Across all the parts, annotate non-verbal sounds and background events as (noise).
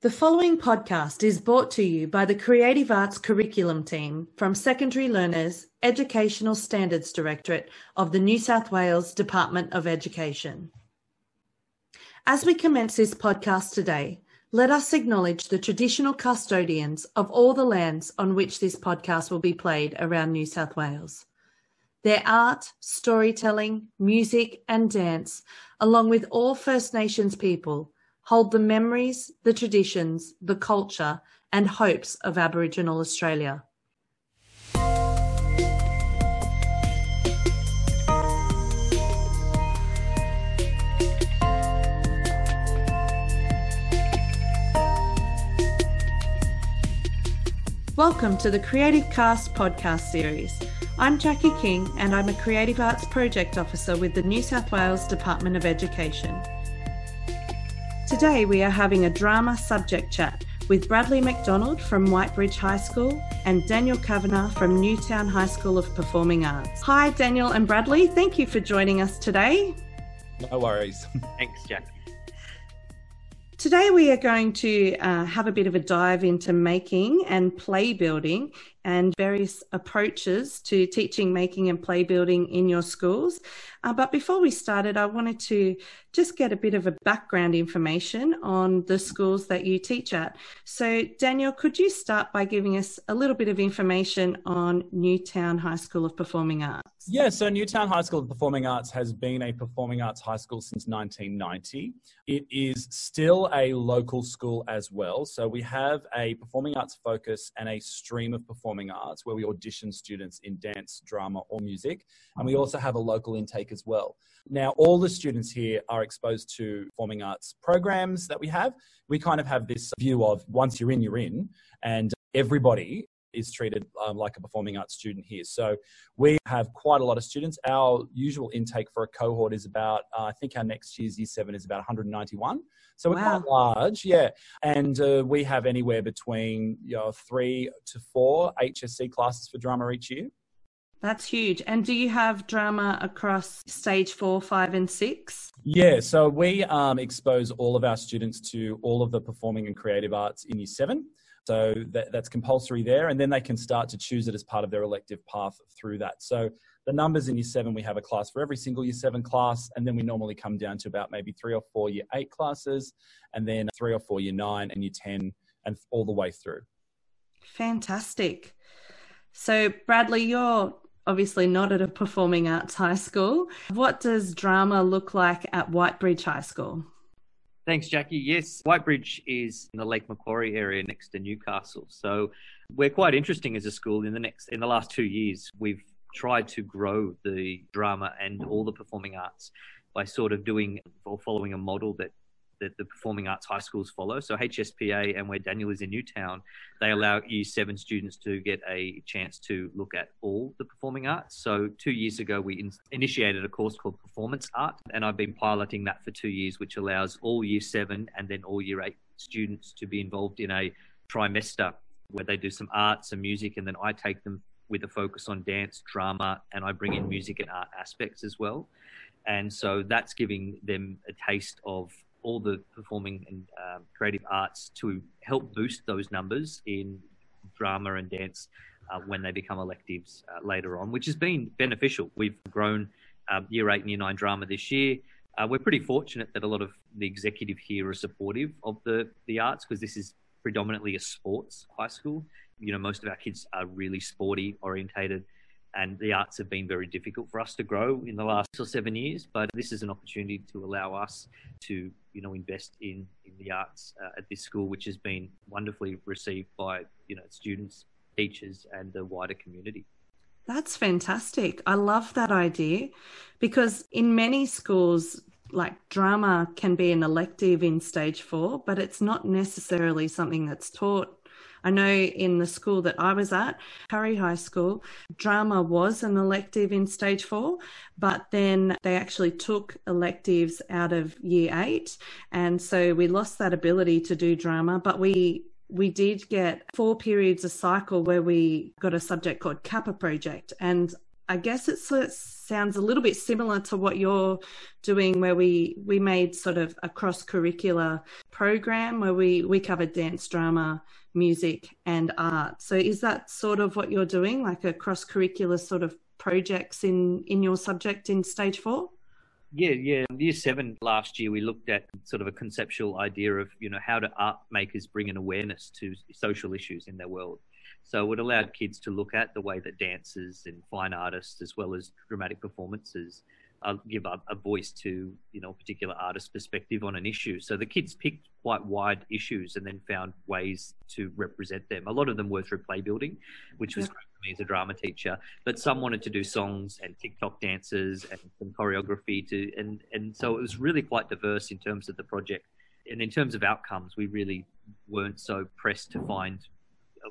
The following podcast is brought to you by the Creative Arts Curriculum Team from Secondary Learners Educational Standards Directorate of the New South Wales Department of Education. As we commence this podcast today, let us acknowledge the traditional custodians of all the lands on which this podcast will be played around New South Wales. Their art, storytelling, music, and dance, along with all First Nations people, hold the memories, the traditions, the culture, and hopes of Aboriginal Australia. Welcome to the Creative Cast podcast series. I'm Jackie King, and I'm a Creative Arts Project Officer with the New South Wales Department of Education. Today we are having a drama subject chat with Bradley McDonald from Whitebridge High School and Daniel Kavanagh from Newtown High School of Performing Arts. Hi, Daniel and Bradley. Thank you for joining us today. No worries. (laughs) Thanks, Jack. Today, we are going to uh, have a bit of a dive into making and play building and various approaches to teaching making and play building in your schools. Uh, but before we started, I wanted to just get a bit of a background information on the schools that you teach at. So, Daniel, could you start by giving us a little bit of information on Newtown High School of Performing Arts? Yeah, so Newtown High School of Performing Arts has been a performing arts high school since 1990. It is still a local school as well. So, we have a performing arts focus and a stream of performing arts where we audition students in dance, drama, or music. And we also have a local intake as well. Now, all the students here are exposed to performing arts programs that we have. We kind of have this view of once you're in, you're in, and everybody is treated um, like a performing arts student here. So we have quite a lot of students. Our usual intake for a cohort is about, uh, I think our next year's year seven is about 191. So we're quite large, yeah. And uh, we have anywhere between you know, three to four HSC classes for drama each year. That's huge. And do you have drama across stage four, five, and six? Yeah, so we um, expose all of our students to all of the performing and creative arts in year seven. So that, that's compulsory there. And then they can start to choose it as part of their elective path through that. So the numbers in year seven, we have a class for every single year seven class. And then we normally come down to about maybe three or four year eight classes, and then three or four year nine and year 10, and all the way through. Fantastic. So, Bradley, you're obviously not at a performing arts high school. What does drama look like at Whitebridge High School? Thanks, Jackie. Yes, Whitebridge is in the Lake Macquarie area next to Newcastle. So we're quite interesting as a school. In the next, in the last two years, we've tried to grow the drama and all the performing arts by sort of doing or following a model that that the performing arts high schools follow. So HSPA and where Daniel is in Newtown, they allow year seven students to get a chance to look at all the performing arts. So two years ago, we in- initiated a course called Performance Art, and I've been piloting that for two years, which allows all year seven and then all year eight students to be involved in a trimester where they do some art, some music, and then I take them with a focus on dance, drama, and I bring in music and art aspects as well. And so that's giving them a taste of all the performing and um, creative arts to help boost those numbers in drama and dance uh, when they become electives uh, later on, which has been beneficial. We've grown um, year eight and year nine drama this year. Uh, we're pretty fortunate that a lot of the executive here are supportive of the, the arts because this is predominantly a sports high school. You know, most of our kids are really sporty orientated and the arts have been very difficult for us to grow in the last six or seven years. But this is an opportunity to allow us to, you know, invest in in the arts uh, at this school, which has been wonderfully received by you know students, teachers, and the wider community. That's fantastic. I love that idea because in many schools, like drama can be an elective in stage four, but it's not necessarily something that's taught I know in the school that I was at, Curry High School, drama was an elective in stage four, but then they actually took electives out of year eight. And so we lost that ability to do drama, but we we did get four periods a cycle where we got a subject called CAPA Project. And I guess it sounds a little bit similar to what you're doing, where we we made sort of a cross curricular program where we we covered dance, drama, music, and art. So is that sort of what you're doing, like a cross curricular sort of projects in in your subject in stage four? Yeah, yeah. Year seven last year, we looked at sort of a conceptual idea of you know how do art makers bring an awareness to social issues in their world. So it allowed kids to look at the way that dancers and fine artists, as well as dramatic performances, uh, give a, a voice to you know a particular artist's perspective on an issue. So the kids picked quite wide issues and then found ways to represent them. A lot of them were through play building, which was yeah. great for me as a drama teacher. But some wanted to do songs and TikTok dances and some choreography to and and so it was really quite diverse in terms of the project. And in terms of outcomes, we really weren't so pressed to find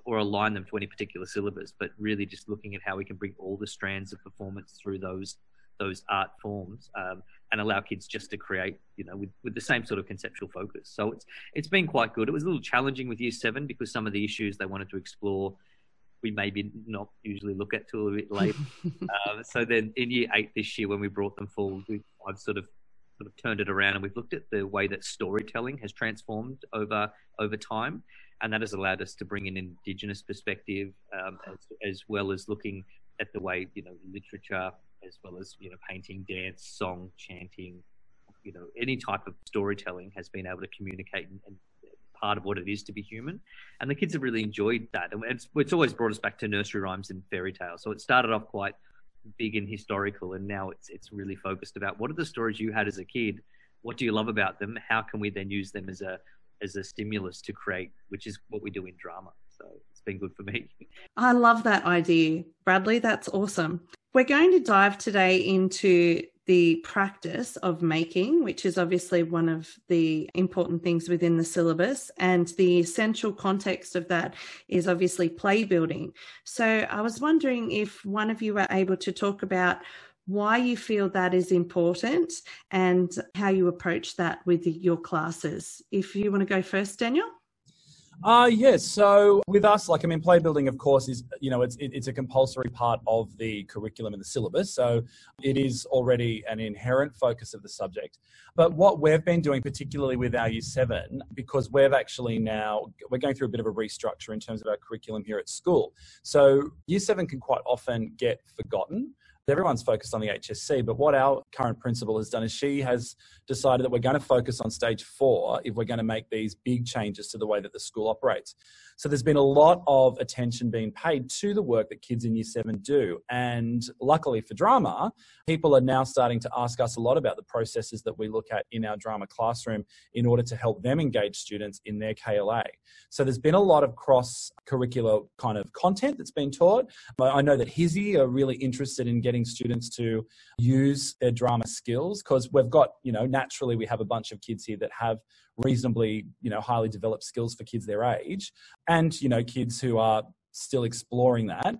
or align them to any particular syllabus, but really just looking at how we can bring all the strands of performance through those those art forms um, and allow kids just to create, you know, with, with the same sort of conceptual focus. So it's it's been quite good. It was a little challenging with year seven because some of the issues they wanted to explore we maybe not usually look at till a bit later. uh, (laughs) so then in year eight this year, when we brought them forward, we, I've sort of sort of turned it around and we've looked at the way that storytelling has transformed over over time and that has allowed us to bring an indigenous perspective um, as, as, well as looking at the way you know literature as well as you know painting dance song chanting you know any type of storytelling has been able to communicate and, and part of what it is to be human. And the kids have really enjoyed that. And it's, it's always brought us back to nursery rhymes and fairy tales. So it started off quite big and historical and now it's it's really focused about what are the stories you had as a kid what do you love about them how can we then use them as a as a stimulus to create, which is what we do in drama. So it's been good for me. (laughs) I love that idea, Bradley. That's awesome. We're going to dive today into the practice of making, which is obviously one of the important things within the syllabus. And the essential context of that is obviously play building. So I was wondering if one of you were able to talk about why you feel that is important and how you approach that with your classes. If you want to go first, Daniel. Uh, yes. So with us, like I mean, play building, of course, is you know it's it, it's a compulsory part of the curriculum and the syllabus. So it is already an inherent focus of the subject. But what we've been doing, particularly with our Year Seven, because we've actually now we're going through a bit of a restructure in terms of our curriculum here at school. So Year Seven can quite often get forgotten everyone's focused on the HSC, but what our current principal has done is she has decided that we're going to focus on stage four if we're going to make these big changes to the way that the school operates. So there's been a lot of attention being paid to the work that kids in year seven do. And luckily for drama, people are now starting to ask us a lot about the processes that we look at in our drama classroom in order to help them engage students in their KLA. So there's been a lot of cross curricular kind of content that's been taught. I know that HSIE are really interested in getting students to use their drama skills because we've got, you know, naturally we have a bunch of kids here that have reasonably, you know, highly developed skills for kids their age and, you know, kids who are still exploring that.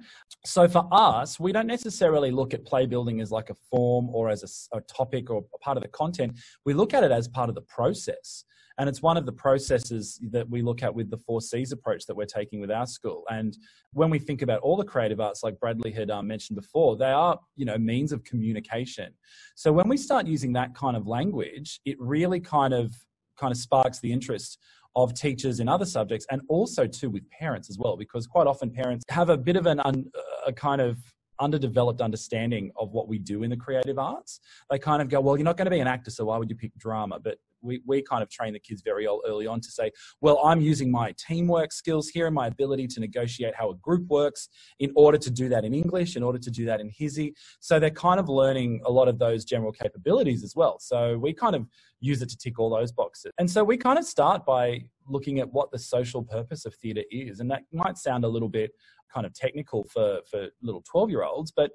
So for us, we don't necessarily look at play building as like a form or as a, a, topic or a part of the content. We look at it as part of the process. And it's one of the processes that we look at with the four C's approach that we're taking with our school. And when we think about all the creative arts, like Bradley had um, mentioned before, they are, you know, means of communication. So when we start using that kind of language, it really kind of kind of sparks the interest of teachers in other subjects and also too with parents as well because quite often parents have a bit of an un, a kind of underdeveloped understanding of what we do in the creative arts they kind of go well you're not going to be an actor so why would you pick drama but we, we kind of train the kids very early on to say, well, I'm using my teamwork skills here and my ability to negotiate how a group works in order to do that in English, in order to do that in HSIE. So they're kind of learning a lot of those general capabilities as well. So we kind of use it to tick all those boxes. And so we kind of start by looking at what the social purpose of theatre is. And that might sound a little bit kind of technical for, for little 12 year olds, but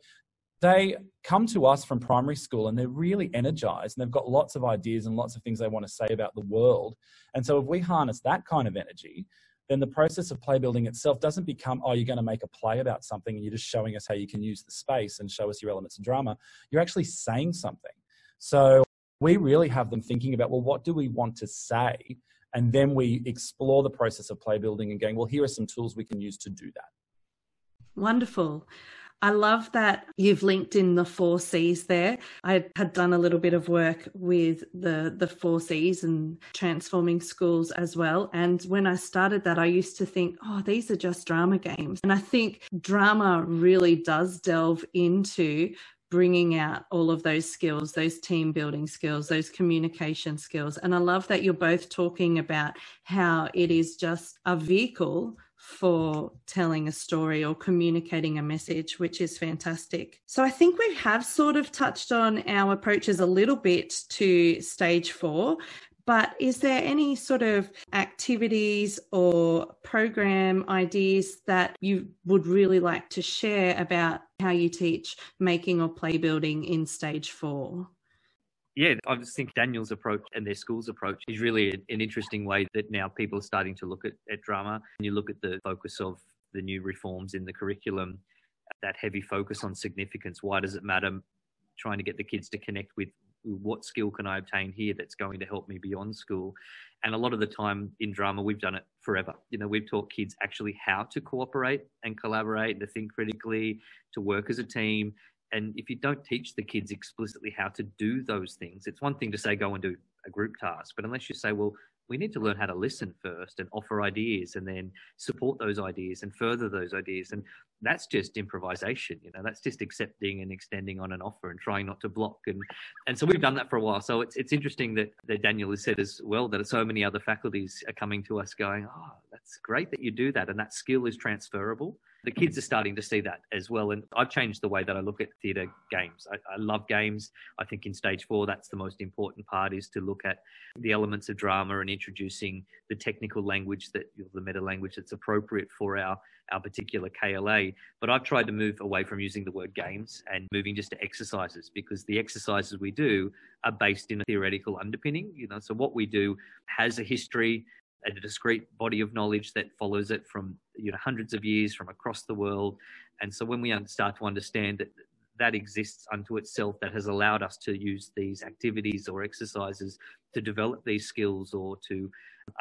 they come to us from primary school and they're really energized and they've got lots of ideas and lots of things they want to say about the world. And so if we harness that kind of energy, then the process of play building itself doesn't become, oh, you're going to make a play about something and you're just showing us how you can use the space and show us your elements of drama. You're actually saying something. So we really have them thinking about, well, what do we want to say? And then we explore the process of play building and going, well, here are some tools we can use to do that. Wonderful. I love that you've linked in the four C's there. I had done a little bit of work with the the four C's and transforming schools as well. And when I started that, I used to think, oh, these are just drama games. And I think drama really does delve into bringing out all of those skills, those team building skills, those communication skills. And I love that you're both talking about how it is just a vehicle for telling a story or communicating a message, which is fantastic. So I think we have sort of touched on our approaches a little bit to stage four. But is there any sort of activities or program ideas that you would really like to share about how you teach making or play building in stage four? yeah, I just think Daniel's approach and their school's approach is really an interesting way that now people are starting to look at, at drama. And you look at the focus of the new reforms in the curriculum, that heavy focus on significance. Why does it matter? Trying to get the kids to connect with what skill can I obtain here that's going to help me beyond school. And a lot of the time in drama, we've done it forever. You know, we've taught kids actually how to cooperate and collaborate, to think critically, to work as a team, and if you don't teach the kids explicitly how to do those things, it's one thing to say go and do a group task, but unless you say, well, we need to learn how to listen first and offer ideas and then support those ideas and further those ideas. And that's just improvisation, you know, that's just accepting and extending on an offer and trying not to block. And, and so we've done that for a while. So it's, it's interesting that, that Daniel has said as well that so many other faculties are coming to us going, oh, that's great that you do that. And that skill is transferable the kids are starting to see that as well. And I've changed the way that I look at theatre games. I, I, love games. I think in stage four, that's the most important part is to look at the elements of drama and introducing the technical language that the meta language that's appropriate for our our particular KLA. But I've tried to move away from using the word games and moving just to exercises because the exercises we do are based in a theoretical underpinning. You know, so what we do has a history, a discrete body of knowledge that follows it from you know hundreds of years from across the world. And so when we start to understand that that exists unto itself that has allowed us to use these activities or exercises to develop these skills or to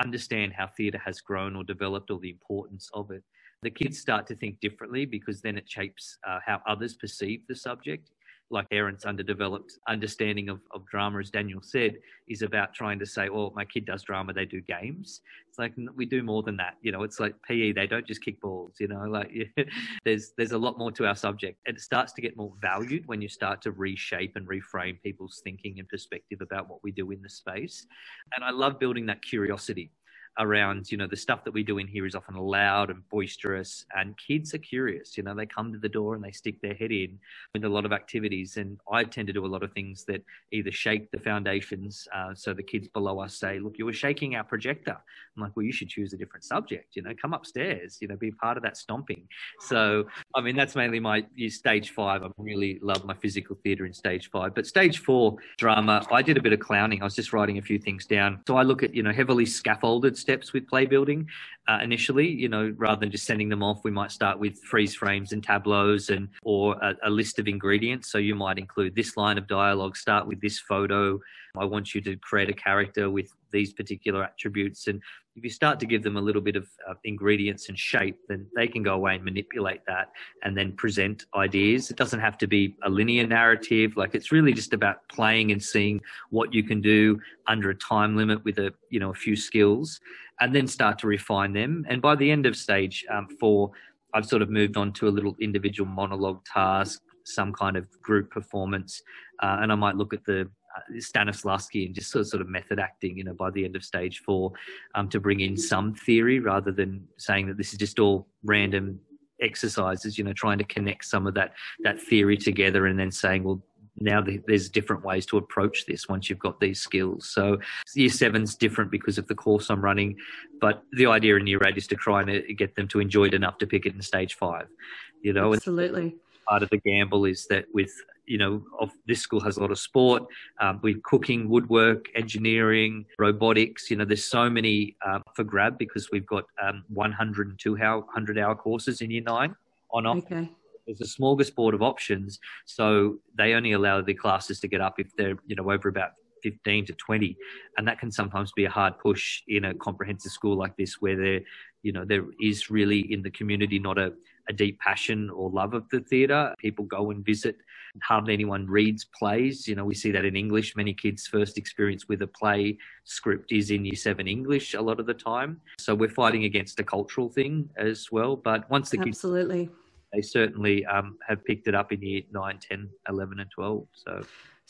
understand how theatre has grown or developed or the importance of it the kids start to think differently because then it shapes uh, how others perceive the subject like parents' underdeveloped understanding of, of drama, as Daniel said, is about trying to say, well, my kid does drama; they do games." It's like we do more than that. You know, it's like PE; they don't just kick balls. You know, (laughs) like (laughs) there's there's a lot more to our subject, and it starts to get more valued when you start to reshape and reframe people's thinking and perspective about what we do in the space. And I love building that curiosity around you know the stuff that we do in here is often loud and boisterous and kids are curious you know they come to the door and they stick their head in with a lot of activities and i tend to do a lot of things that either shake the foundations uh, so the kids below us say look you were shaking our projector. I'm like well you should choose a different subject you know come upstairs you know be part of that stomping. So i mean that's mainly my stage five. I really love my physical theatre in stage five but stage four drama i did a bit of clowning. I was just writing a few things down. So i look at you know heavily scaffolded steps with play building uh, initially. You know, rather than just sending them off, we might start with freeze frames and tableaus and or a, a list of ingredients. So you might include this line of dialogue. Start with this photo. I want you to create a character with these particular attributes and if you start to give them a little bit of uh, ingredients and shape, then they can go away and manipulate that and then present ideas. It doesn't have to be a linear narrative. Like it's really just about playing and seeing what you can do under a time limit with a, you know, a few skills and then start to refine them. And by the end of stage um, four, I've sort of moved on to a little individual monologue task, some kind of group performance. Uh, and I might look at the Stanislavski and just sort of, sort of method acting, you know, by the end of stage four, um, to bring in some theory rather than saying that this is just all random exercises. You know, trying to connect some of that that theory together and then saying, well, now there's different ways to approach this once you've got these skills. So year seven's different because of the course I'm running, but the idea in year eight is to try and get them to enjoy it enough to pick it in stage five. You know, absolutely. Part of the gamble is that with you know, of this school has a lot of sport, um, with cooking, woodwork, engineering, robotics. You know, there's so many um, for grab because we've got um, 102 hour, 100 hour courses in year nine on off. Okay. There's a smorgasbord of options, so they only allow the classes to get up if they're you know over about 15 to 20 and that can sometimes be a hard push in a comprehensive school like this where there you know there is really in the community not a, a a deep passion or love of the theatre. People go and visit. Hardly anyone reads plays. You know, we see that in English. Many kids' first experience with a play script is in Year 7 English a lot of the time. So we're fighting against a cultural thing as well. But once the kids. Absolutely. They certainly um, have picked it up in year 9, 10, 11, and 12. So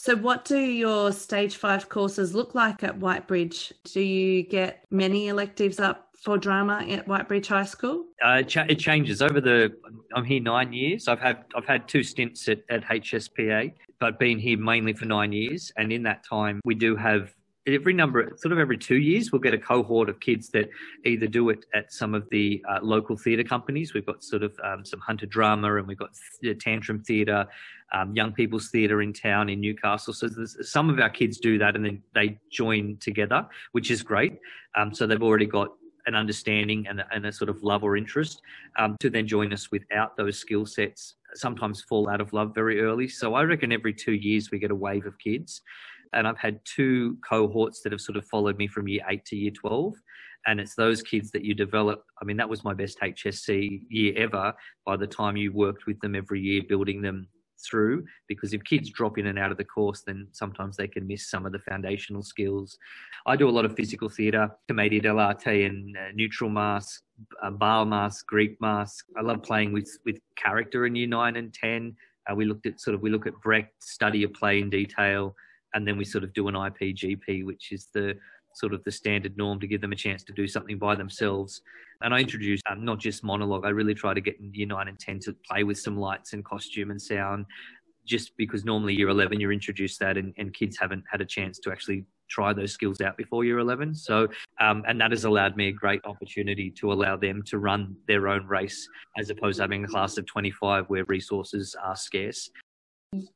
so, what do your stage five courses look like at Whitebridge? Do you get many electives up for drama at Whitebridge High School? Uh, it, changes over the. I'm here nine years. I've had I've had two stints at, at HSPA, but been here mainly for nine years. And in that time, we do have every number, sort of every two years, we'll get a cohort of kids that either do it at some of the uh, local theatre companies. We've got sort of um, some Hunter Drama and we've got Tantrum Theatre, um, Young People's Theatre in town in Newcastle. So some of our kids do that and then they join together, which is great. Um, so they've already got an understanding and a, and a sort of love or interest um, to then join us without those skill sets sometimes fall out of love very early. So I reckon every two years we get a wave of kids and I've had two cohorts that have sort of followed me from year eight to year 12. And it's those kids that you develop. I mean, that was my best HSC year ever by the time you worked with them every year, building them through. Because if kids drop in and out of the course, then sometimes they can miss some of the foundational skills. I do a lot of physical theatre, commedia dell'arte and uh, neutral mask, uh, mask, Greek mask. I love playing with, with character in year nine and 10. Uh, we looked at sort of, we look at Brecht, study a play in detail and then we sort of do an IPGP, which is the sort of the standard norm to give them a chance to do something by themselves. And I introduced um, not just monologue. I really try to get year nine and ten to play with some lights and costume and sound, just because normally year eleven you're introduced that, and, and kids haven't had a chance to actually try those skills out before year 11 so um, and that has allowed me a great opportunity to allow them to run their own race as opposed to having a class of 25 where resources are scarce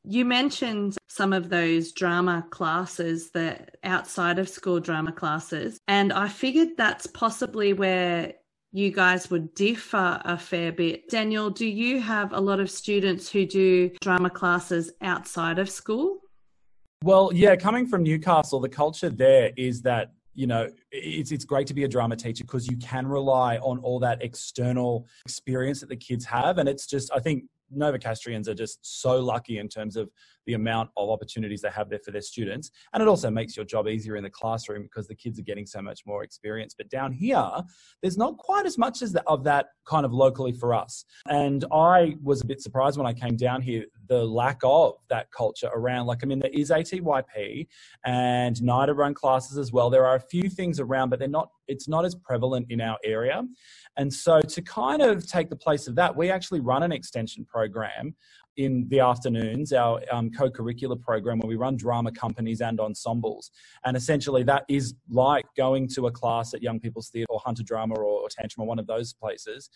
you mentioned some of those drama classes that outside of school drama classes, and I figured that's possibly where you guys would differ a fair bit. Daniel, do you have a lot of students who do drama classes outside of school? Well, yeah, coming from Newcastle, the culture there is that you know it's it's great to be a drama teacher because you can rely on all that external experience that the kids have and it's just i think Novocastrians are just so lucky in terms of the amount of opportunities they have there for their students. And it also makes your job easier in the classroom because the kids are getting so much more experience. But down here, there's not quite as much as the, of that kind of locally for us. And I was a bit surprised when I came down here, the lack of that culture around. Like, I mean, there is ATYP and NIDA run classes as well. There are a few things around, but they're not, it's not as prevalent in our area. And so to kind of take the place of that, we actually run an extension program in the afternoons, our um, co curricular program where we run drama companies and ensembles. And essentially, that is like going to a class at Young People's Theatre or Hunter Drama or, or Tantrum or one of those places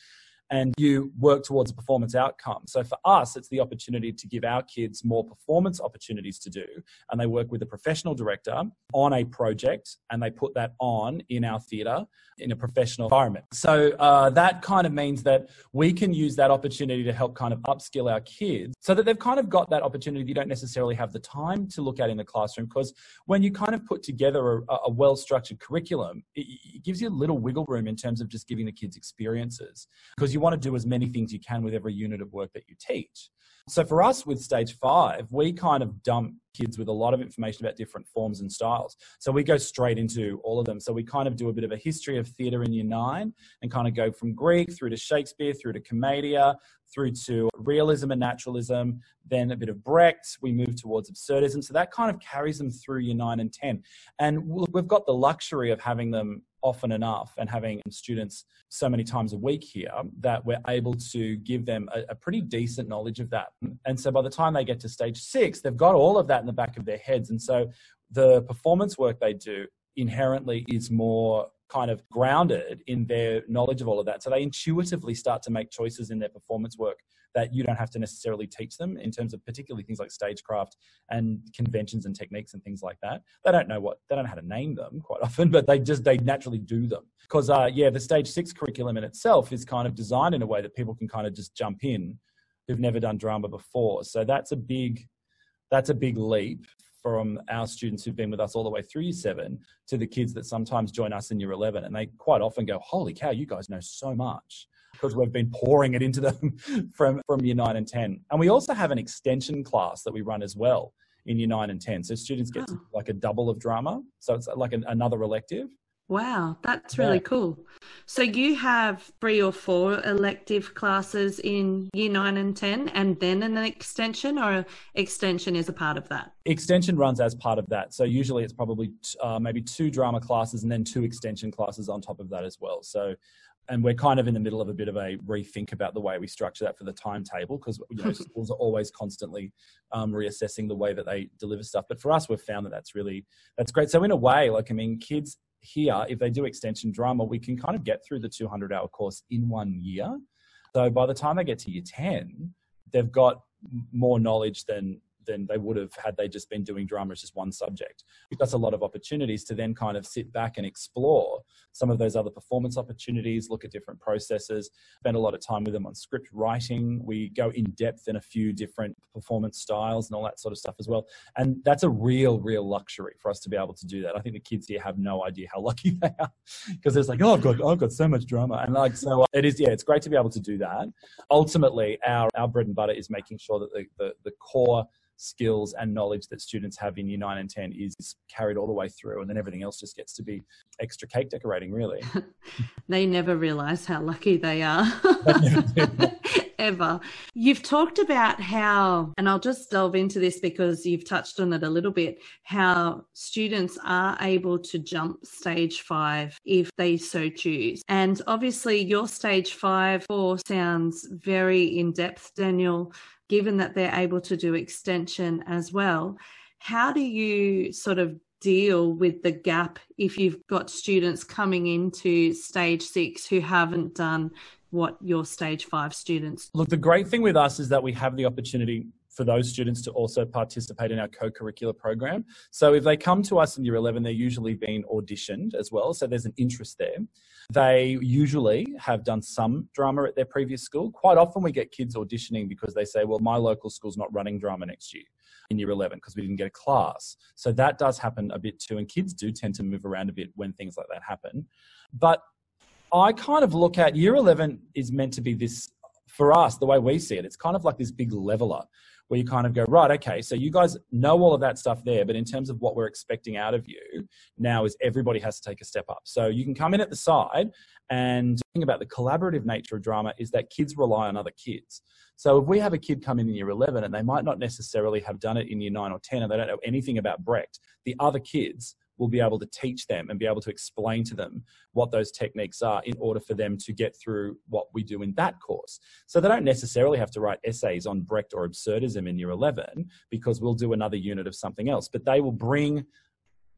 and you work towards a performance outcome. So for us, it's the opportunity to give our kids more performance opportunities to do. And they work with a professional director on a project and they put that on in our theatre in a professional environment. So uh, that kind of means that we can use that opportunity to help kind of upskill our kids so that they've kind of got that opportunity you don't necessarily have the time to look at in the classroom. Because when you kind of put together a, a well structured curriculum, it, it gives you a little wiggle room in terms of just giving the kids experiences because you you want to do as many things you can with every unit of work that you teach. So for us with stage five, we kind of dump kids with a lot of information about different forms and styles. So we go straight into all of them. So we kind of do a bit of a history of theatre in year nine and kind of go from Greek through to Shakespeare, through to Commedia, through to realism and naturalism, then a bit of Brecht. We move towards absurdism. So that kind of carries them through year nine and 10. And we've got the luxury of having them often enough and having students so many times a week here that we're able to give them a, a, pretty decent knowledge of that. And so by the time they get to stage six, they've got all of that in the back of their heads. And so the performance work they do inherently is more kind of grounded in their knowledge of all of that. So they intuitively start to make choices in their performance work that you don't have to necessarily teach them in terms of particularly things like stagecraft and conventions and techniques and things like that. They don't know what they don't know how to name them quite (laughs) often, but they just they naturally do them because uh, yeah, the stage six curriculum in itself is kind of designed in a way that people can kind of just jump in who've never done drama before. So that's a big that's a big leap from our students who've been with us all the way through year seven to the kids that sometimes join us in year 11 and they quite often go holy cow you guys know so much because we've been pouring it into them (laughs) from, from year nine and 10. And we also have an extension class that we run as well in year nine and 10. So students get oh. like a double of drama. So it's like an, another elective. Wow, that's really yeah. cool. So you have three or four elective classes in year nine and 10, and then an extension, or extension is a part of that? Extension runs as part of that. So usually it's probably uh, maybe two drama classes and then two extension classes on top of that as well. So and we're kind of in the middle of a bit of a rethink about the way we structure that for the timetable because you know, (laughs) schools are always constantly um, reassessing the way that they deliver stuff. But for us, we've found that that's really that's great. So in a way, like I mean, kids here, if they do extension drama, we can kind of get through the 200 hour course in one year. So by the time they get to year 10, they've got more knowledge than than they would have had they just been doing drama as just one subject. That's a lot of opportunities to then kind of sit back and explore some of those other performance opportunities, look at different processes, spend a lot of time with them on script writing. We go in depth in a few different performance styles and all that sort of stuff as well. And that's a real, real luxury for us to be able to do that. I think the kids here have no idea how lucky (laughs) they are because it's like, oh, I've got, I've got so much drama. And like, so uh, it is, yeah, it's great to be able to do that. Ultimately, our, our bread and butter is making sure that the, the, the core skills and knowledge that students have in year 9 and 10 is carried all the way through and then everything else just gets to be extra cake decorating really. (laughs) They never realize how lucky they are (laughs) ever. You've talked about how and i'll just delve into this because you've touched on it a little bit how students are able to jump stage 5 if they so choose. And obviously your stage 5 4 sounds very in depth daniel given that they're able to do extension as well, how do you sort of deal with the gap if you've got students coming into stage six who haven't done what your stage five students? Look, the great thing with us is that we have the opportunity for those students to also participate in our co-curricular program. So if they come to us in year 11, they're usually being auditioned as well. So there's an interest there. They usually have done some drama at their previous school. Quite often we get kids auditioning because they say, well, my local school's not running drama next year in year 11 because we didn't get a class. So that does happen a bit too. And kids do tend to move around a bit when things like that happen. But I kind of look at year 11 is meant to be this, for us, the way we see it, it's kind of like this big leveler where you kind of go, right, okay, so you guys know all of that stuff there, but in terms of what we're expecting out of you now is everybody has to take a step up. So you can come in at the side and think about the collaborative nature of drama is that kids rely on other kids. So if we have a kid come in in year 11 and they might not necessarily have done it in year 9 or 10 and they don't know anything about Brecht, the other kids will be able to teach them and be able to explain to them what those techniques are in order for them to get through what we do in that course. So they don't necessarily have to write essays on Brecht or absurdism in year 11 because we'll do another unit of something else, but they will bring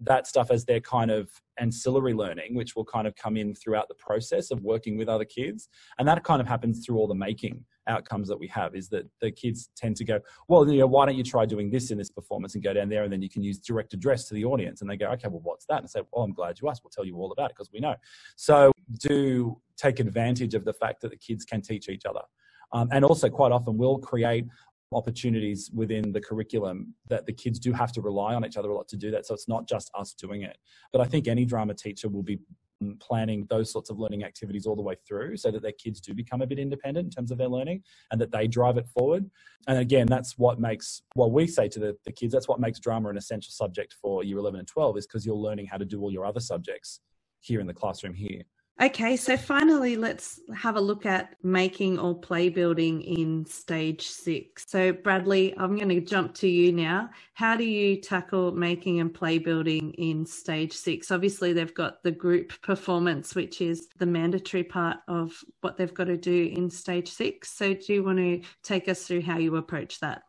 that stuff as their kind of ancillary learning, which will kind of come in throughout the process of working with other kids. And that kind of happens through all the making outcomes that we have is that the kids tend to go, well, you know, why don't you try doing this in this performance and go down there and then you can use direct address to the audience. And they go, okay, well, what's that? And say, well, I'm glad you asked. We'll tell you all about it because we know. So do take advantage of the fact that the kids can teach each other. Um, and also quite often we'll create opportunities within the curriculum that the kids do have to rely on each other a lot to do that. So it's not just us doing it. But I think any drama teacher will be planning those sorts of learning activities all the way through so that their kids do become a bit independent in terms of their learning and that they drive it forward. And again, that's what makes what we say to the, the kids, that's what makes drama an essential subject for year 11 and 12 is because you're learning how to do all your other subjects here in the classroom here. Okay, so finally, let's have a look at making or play building in stage six. So, Bradley, I'm going to jump to you now. How do you tackle making and play building in stage six? Obviously, they've got the group performance, which is the mandatory part of what they've got to do in stage six. So, do you want to take us through how you approach that?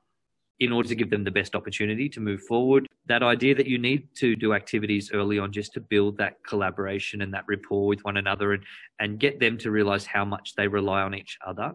in order to give them the best opportunity to move forward. That idea that you need to do activities early on just to build that collaboration and that rapport with one another and, and get them to realize how much they rely on each other.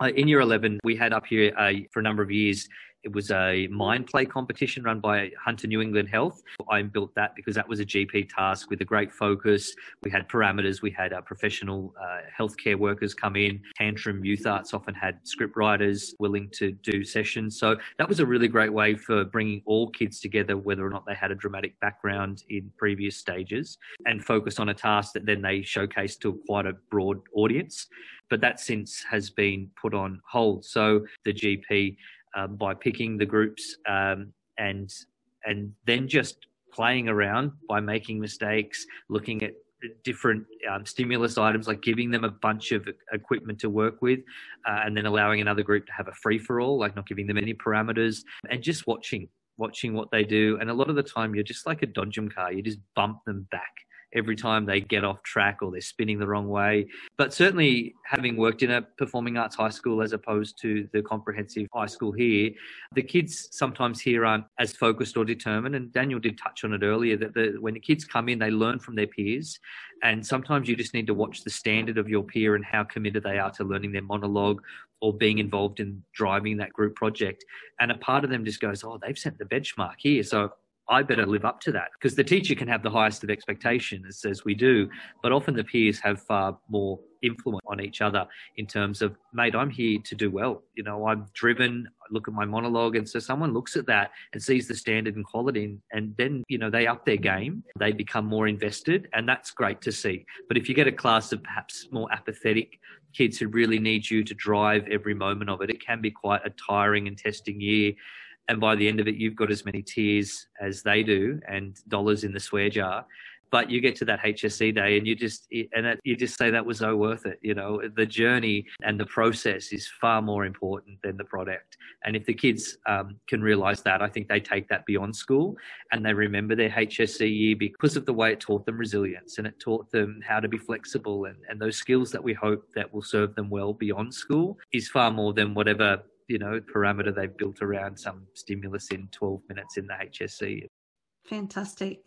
Uh, in year 11, we had up here uh, for a number of years It was a mind play competition run by Hunter New England Health. I built that because that was a GP task with a great focus. We had parameters. We had our professional uh, healthcare workers come in. Tantrum Youth Arts often had script writers willing to do sessions. So that was a really great way for bringing all kids together, whether or not they had a dramatic background in previous stages, and focus on a task that then they showcase to quite a broad audience. But that since has been put on hold. So the GP um, by picking the groups um, and and then just playing around by making mistakes, looking at different um, stimulus items, like giving them a bunch of equipment to work with, uh, and then allowing another group to have a free for all, like not giving them any parameters, and just watching watching what they do. And a lot of the time, you're just like a dodgem car; you just bump them back every time they get off track or they're spinning the wrong way. But certainly, having worked in a performing arts high school as opposed to the comprehensive high school here, the kids sometimes here aren't as focused or determined. And Daniel did touch on it earlier that the, when the kids come in, they learn from their peers. And sometimes you just need to watch the standard of your peer and how committed they are to learning their monologue or being involved in driving that group project. And a part of them just goes, Oh, they've set the benchmark here. So I better live up to that because the teacher can have the highest of expectations as we do, but often the peers have far more influence on each other in terms of, mate, I'm here to do well. You know, I'm driven. I look at my monologue, and so someone looks at that and sees the standard and quality, and, and then you know they up their game. They become more invested, and that's great to see. But if you get a class of perhaps more apathetic kids who really need you to drive every moment of it, it can be quite a tiring and testing year and by the end of it you've got as many tears as they do and dollars in the swear jar. But you get to that HSC day and you just and you just say that was so worth it you know. The journey and the process is far more important than the product. And if the kids um, can realize that I think they take that beyond school and they remember their HSC year because of the way it taught them resilience and it taught them how to be flexible and, and those skills that we hope that will serve them well beyond school is far more than whatever you know parameter they've built around some stimulus in 12 minutes in the HSC. Fantastic.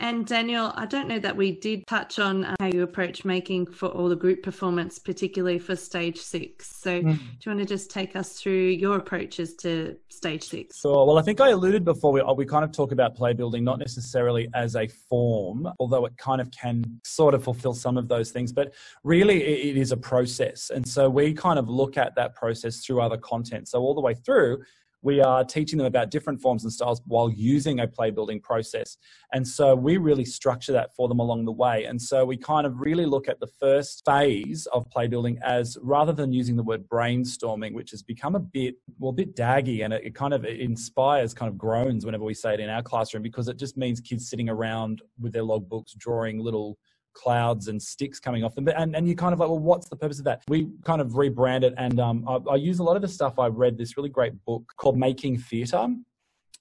And Daniel, I don't know that we did touch on uh, how you approach making for all the group performance, particularly for stage six. So, mm. do you want to just take us through your approaches to stage six? Sure. Well, I think I alluded before we, we kind of talk about play building, not necessarily as a form, although it kind of can sort of fulfill some of those things, but really it, it is a process. And so we kind of look at that process through other content. So, all the way through, we are teaching them about different forms and styles while using a play building process. And so we really structure that for them along the way. And so we kind of really look at the first phase of play building as rather than using the word brainstorming, which has become a bit, well, a bit daggy and it, it kind of inspires kind of groans whenever we say it in our classroom because it just means kids sitting around with their logbooks drawing little clouds and sticks coming off them. But, and, and you kind of like, well, what's the purpose of that? We kind of rebrand it. And um, I, I use a lot of the stuff I read this really great book called Making Theatre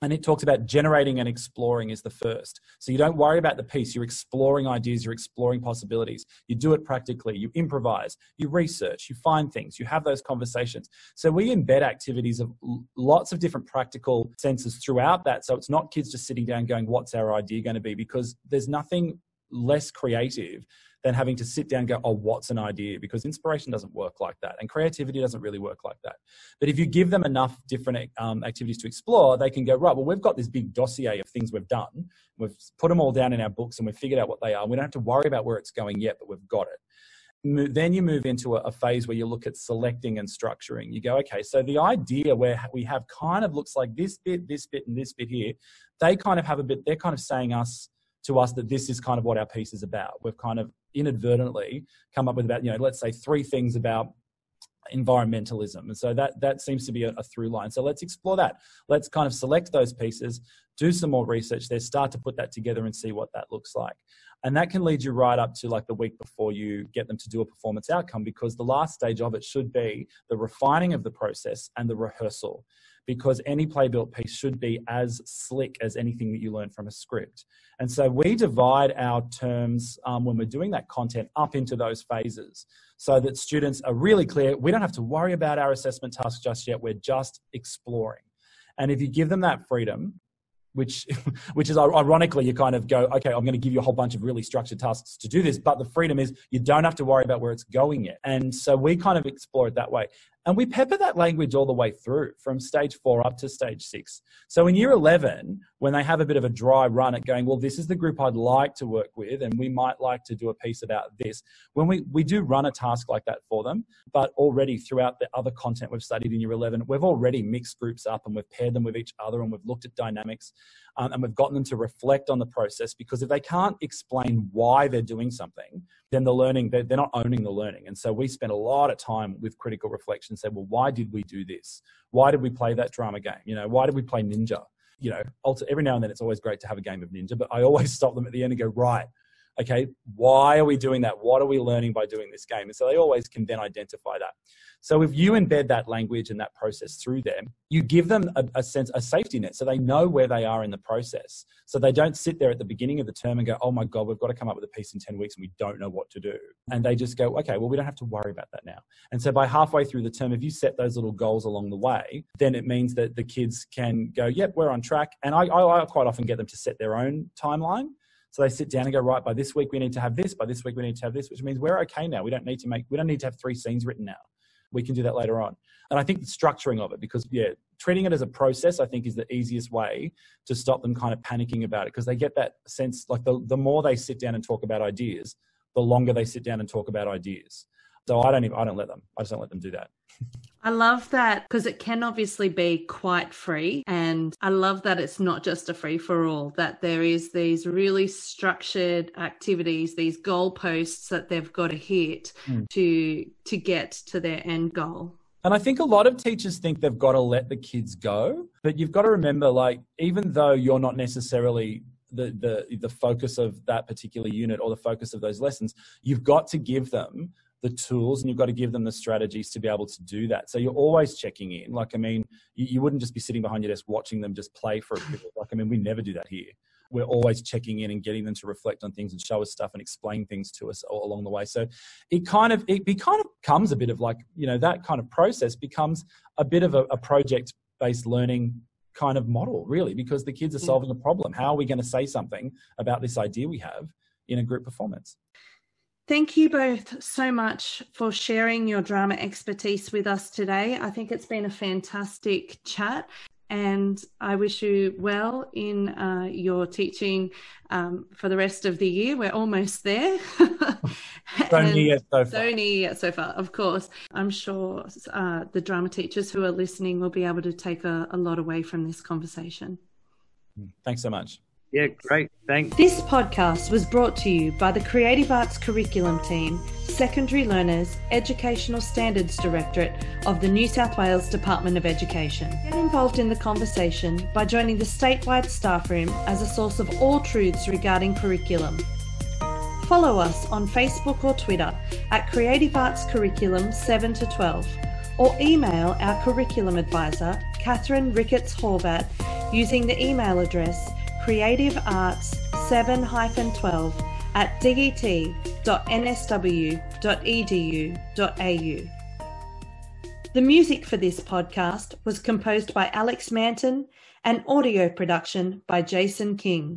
and it talks about generating and exploring is the first. So you don't worry about the piece. You're exploring ideas, you're exploring possibilities. You do it practically, you improvise, you research, you find things, you have those conversations. So we embed activities of lots of different practical senses throughout that. So it's not kids just sitting down going, what's our idea going to be? Because there's nothing less creative than having to sit down and go, oh, what's an idea? Because inspiration doesn't work like that. And creativity doesn't really work like that. But if you give them enough different um, activities to explore, they can go, right, well, we've got this big dossier of things we've done. We've put them all down in our books and we've figured out what they are. We don't have to worry about where it's going yet, but we've got it. Then you move into a phase where you look at selecting and structuring. You go, okay, so the idea where we have kind of looks like this bit, this bit, and this bit here, they kind of have a bit, they're kind of saying us, to us that this is kind of what our piece is about. We've kind of inadvertently come up with about, you know, let's say three things about environmentalism. And so that that seems to be a, a, through line. So let's explore that. Let's kind of select those pieces, do some more research there, start to put that together and see what that looks like. And that can lead you right up to like the week before you get them to do a performance outcome because the last stage of it should be the refining of the process and the rehearsal because any play built piece should be as slick as anything that you learn from a script. And so we divide our terms um, when we're doing that content up into those phases so that students are really clear. We don't have to worry about our assessment task just yet. We're just exploring. And if you give them that freedom, which (laughs) which is ironically you kind of go okay i'm going to give you a whole bunch of really structured tasks to do this but the freedom is you don't have to worry about where it's going yet. And so we kind of explore it that way And we pepper that language all the way through from stage four up to stage six. So in year 11, when they have a bit of a dry run at going, well, this is the group I'd like to work with, and we might like to do a piece about this. When we, we do run a task like that for them, but already throughout the other content we've studied in year 11, we've already mixed groups up and we've paired them with each other and we've looked at dynamics um, and we've gotten them to reflect on the process because if they can't explain why they're doing something, then the learning, they're, they're not owning the learning. And so we spent a lot of time with critical reflection and said, well, why did we do this? Why did we play that drama game? You know, why did we play Ninja? You know, every now and then it's always great to have a game of Ninja, but I always (laughs) stop them at the end and go, right, okay, why are we doing that? What are we learning by doing this game? And so they always can then identify that. So if you embed that language and that process through them, you give them a, a, sense, a safety net, so they know where they are in the process. So they don't sit there at the beginning of the term and go, "Oh my God, we've got to come up with a piece in ten weeks, and we don't know what to do." And they just go, "Okay, well, we don't have to worry about that now." And so by halfway through the term, if you set those little goals along the way, then it means that the kids can go, "Yep, we're on track." And I, I, I quite often get them to set their own timeline. So they sit down and go, right, by this week we need to have this, by this week we need to have this, which means we're okay now. We don't need to make, we don't need to have three scenes written now we can do that later on. And I think the structuring of it, because yeah, treating it as a process, I think is the easiest way to stop them kind of panicking about it because they get that sense like the, the more they sit down and talk about ideas, the longer they sit down and talk about ideas. So I don't even, I don't let them. I just don't let them do that. (laughs) I love that because it can obviously be quite free. And I love that it's not just a free for all, that there is these really structured activities, these goalposts that they've got to hit mm. to to get to their end goal. And I think a lot of teachers think they've got to let the kids go. But you've got to remember, like, even though you're not necessarily the, the the focus of that particular unit or the focus of those lessons, you've got to give them the tools and you've got to give them the strategies to be able to do that. So you're always checking in. Like, I mean, you, you wouldn't just be sitting behind your desk watching them just play for a bit. Like, I mean, we never do that here. We're always checking in and getting them to reflect on things and show us stuff and explain things to us all along the way. So it kind of it be kind of comes a bit of like you know that kind of process becomes a bit of a, a project based learning kind of model really because the kids are hmm. solving a problem. How are we going to say something about this idea we have in a group performance? Thank you both so much for sharing your drama expertise with us today. I think it's been a fantastic chat, and I wish you well in uh, your teaching um, for the rest of the year. We're almost there. (laughs) so near so far. So near so far, of course. I'm sure uh, the drama teachers who are listening will be able to take a, a lot away from this conversation. Thanks so much. Yeah, great. Thanks. This podcast was brought to you by the Creative Arts Curriculum Team, Secondary Learners, Educational Standards Directorate of the New South Wales Department of Education. Get involved in the conversation by joining the statewide staff room as a source of all truths regarding curriculum. Follow us on Facebook or Twitter at Creative Arts Curriculum 7 to 12 or email our curriculum advisor, Catherine Ricketts Horvat, using the email address creativearts7-12 at det.nsw.edu.au. The music for this podcast was composed by Alex Manton and audio production by Jason King.